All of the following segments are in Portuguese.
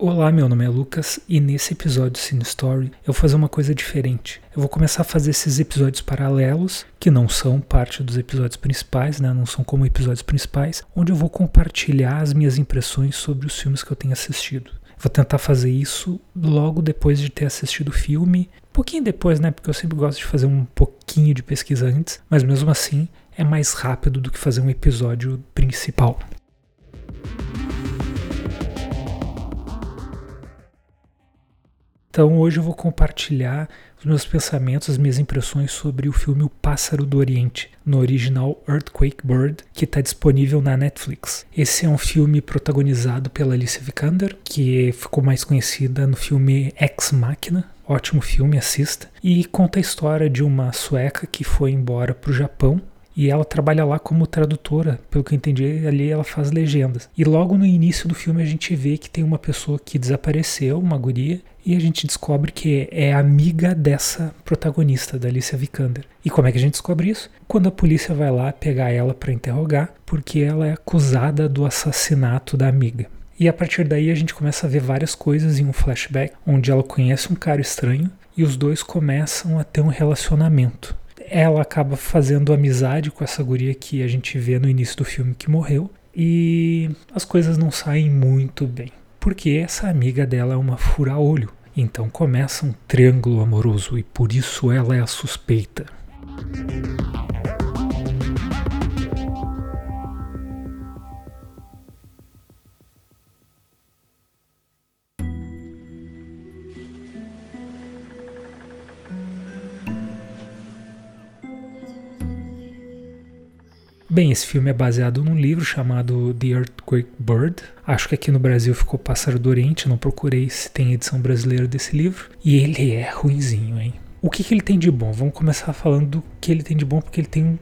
Olá, meu nome é Lucas e nesse episódio do Cine Story eu vou fazer uma coisa diferente. Eu vou começar a fazer esses episódios paralelos, que não são parte dos episódios principais, né? não são como episódios principais, onde eu vou compartilhar as minhas impressões sobre os filmes que eu tenho assistido. Vou tentar fazer isso logo depois de ter assistido o filme, um pouquinho depois, né? Porque eu sempre gosto de fazer um pouquinho de pesquisa antes, mas mesmo assim é mais rápido do que fazer um episódio principal. Então hoje eu vou compartilhar os meus pensamentos, as minhas impressões sobre o filme O Pássaro do Oriente, no original Earthquake Bird, que está disponível na Netflix. Esse é um filme protagonizado pela Alicia Vikander, que ficou mais conhecida no filme Ex Machina, ótimo filme, assista, e conta a história de uma sueca que foi embora para o Japão e ela trabalha lá como tradutora, pelo que eu entendi, ali ela faz legendas. E logo no início do filme a gente vê que tem uma pessoa que desapareceu, uma guria, e a gente descobre que é amiga dessa protagonista, da Alicia Vikander. E como é que a gente descobre isso? Quando a polícia vai lá pegar ela para interrogar, porque ela é acusada do assassinato da amiga. E a partir daí a gente começa a ver várias coisas em um flashback, onde ela conhece um cara estranho e os dois começam a ter um relacionamento ela acaba fazendo amizade com essa guria que a gente vê no início do filme que morreu e as coisas não saem muito bem, porque essa amiga dela é uma fura-olho. Então começa um triângulo amoroso e por isso ela é a suspeita. Bem, esse filme é baseado num livro chamado The Earthquake Bird. Acho que aqui no Brasil ficou Pássaro do Oriente, não procurei se tem edição brasileira desse livro. E ele é ruinzinho, hein? O que, que ele tem de bom? Vamos começar falando do que ele tem de bom, porque ele tem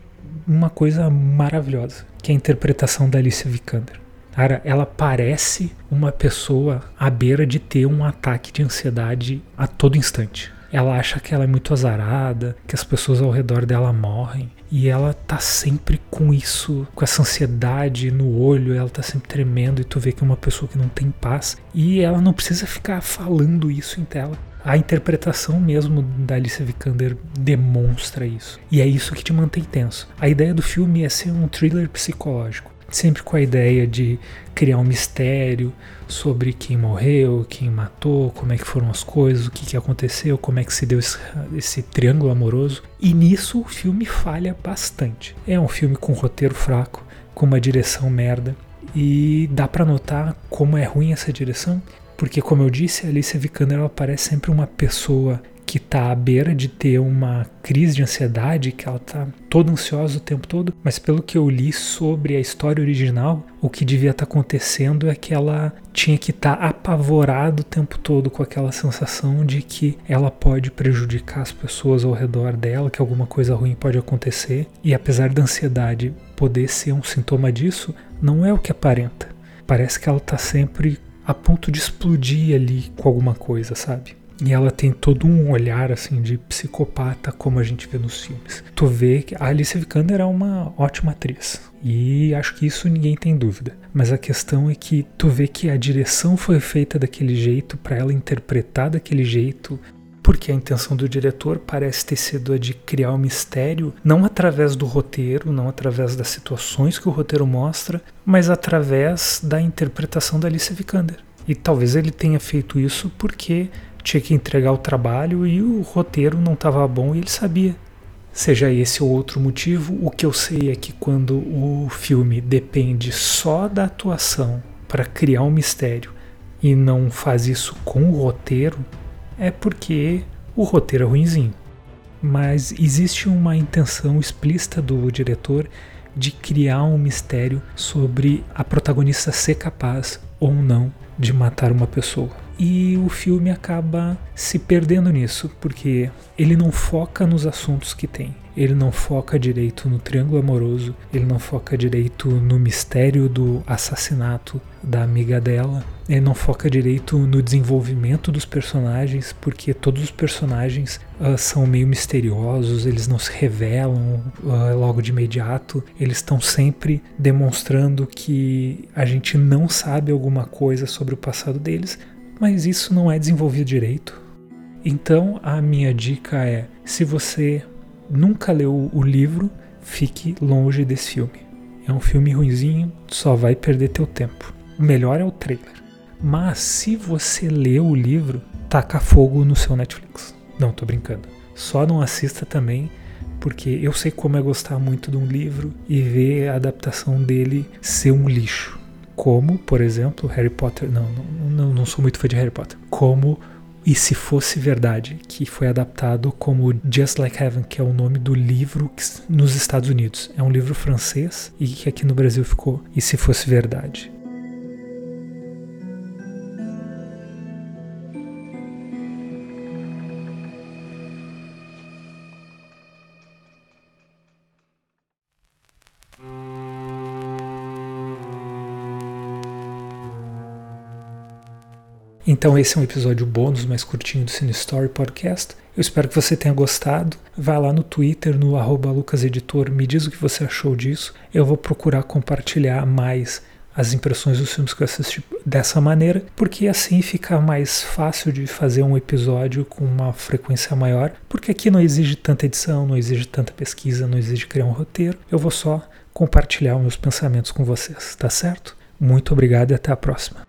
uma coisa maravilhosa, que é a interpretação da Alicia Vikander. Cara, ela parece uma pessoa à beira de ter um ataque de ansiedade a todo instante. Ela acha que ela é muito azarada, que as pessoas ao redor dela morrem. E ela tá sempre com isso, com essa ansiedade no olho, ela tá sempre tremendo e tu vê que é uma pessoa que não tem paz. E ela não precisa ficar falando isso em tela. A interpretação mesmo da Alicia Vikander demonstra isso. E é isso que te mantém tenso. A ideia do filme é ser um thriller psicológico sempre com a ideia de criar um mistério sobre quem morreu, quem matou, como é que foram as coisas, o que, que aconteceu, como é que se deu esse, esse triângulo amoroso. E nisso o filme falha bastante. É um filme com roteiro fraco, com uma direção merda, e dá para notar como é ruim essa direção, porque como eu disse, a Alicia Vikander ela parece sempre uma pessoa que está à beira de ter uma crise de ansiedade, que ela está toda ansiosa o tempo todo, mas pelo que eu li sobre a história original, o que devia estar tá acontecendo é que ela tinha que estar tá apavorada o tempo todo com aquela sensação de que ela pode prejudicar as pessoas ao redor dela, que alguma coisa ruim pode acontecer, e apesar da ansiedade poder ser um sintoma disso, não é o que aparenta. Parece que ela está sempre a ponto de explodir ali com alguma coisa, sabe? E ela tem todo um olhar assim de psicopata, como a gente vê nos filmes. Tu vê que a Alice Vikander é uma ótima atriz. E acho que isso ninguém tem dúvida. Mas a questão é que tu vê que a direção foi feita daquele jeito para ela interpretar daquele jeito, porque a intenção do diretor parece ter sido a de criar um mistério, não através do roteiro, não através das situações que o roteiro mostra, mas através da interpretação da Alice Vikander. E talvez ele tenha feito isso porque tinha que entregar o trabalho e o roteiro não estava bom e ele sabia. Seja esse ou outro motivo, o que eu sei é que quando o filme depende só da atuação para criar um mistério e não faz isso com o roteiro, é porque o roteiro é ruinzinho. Mas existe uma intenção explícita do diretor de criar um mistério sobre a protagonista ser capaz ou não de matar uma pessoa. E o filme acaba se perdendo nisso, porque ele não foca nos assuntos que tem. Ele não foca direito no triângulo amoroso, ele não foca direito no mistério do assassinato da amiga dela, ele não foca direito no desenvolvimento dos personagens, porque todos os personagens uh, são meio misteriosos, eles não se revelam uh, logo de imediato, eles estão sempre demonstrando que a gente não sabe alguma coisa sobre o passado deles, mas isso não é desenvolvido direito. Então a minha dica é: se você nunca leu o livro, fique longe desse filme. É um filme ruinzinho, só vai perder teu tempo. O melhor é o trailer. Mas se você leu o livro, taca fogo no seu Netflix. Não, tô brincando. Só não assista também, porque eu sei como é gostar muito de um livro e ver a adaptação dele ser um lixo. Como, por exemplo, Harry Potter. Não, não, não, sou muito fã de Harry Potter. Como e se fosse verdade, que foi adaptado como Just Like Heaven, que é o nome do livro nos Estados Unidos. É um livro francês e que aqui no Brasil ficou E se fosse verdade. Então esse é um episódio bônus mais curtinho do Cine Story Podcast. Eu espero que você tenha gostado. Vai lá no Twitter, no lucaseditor, me diz o que você achou disso. Eu vou procurar compartilhar mais as impressões dos filmes que eu assisti dessa maneira, porque assim fica mais fácil de fazer um episódio com uma frequência maior, porque aqui não exige tanta edição, não exige tanta pesquisa, não exige criar um roteiro. Eu vou só compartilhar meus pensamentos com vocês, tá certo? Muito obrigado e até a próxima.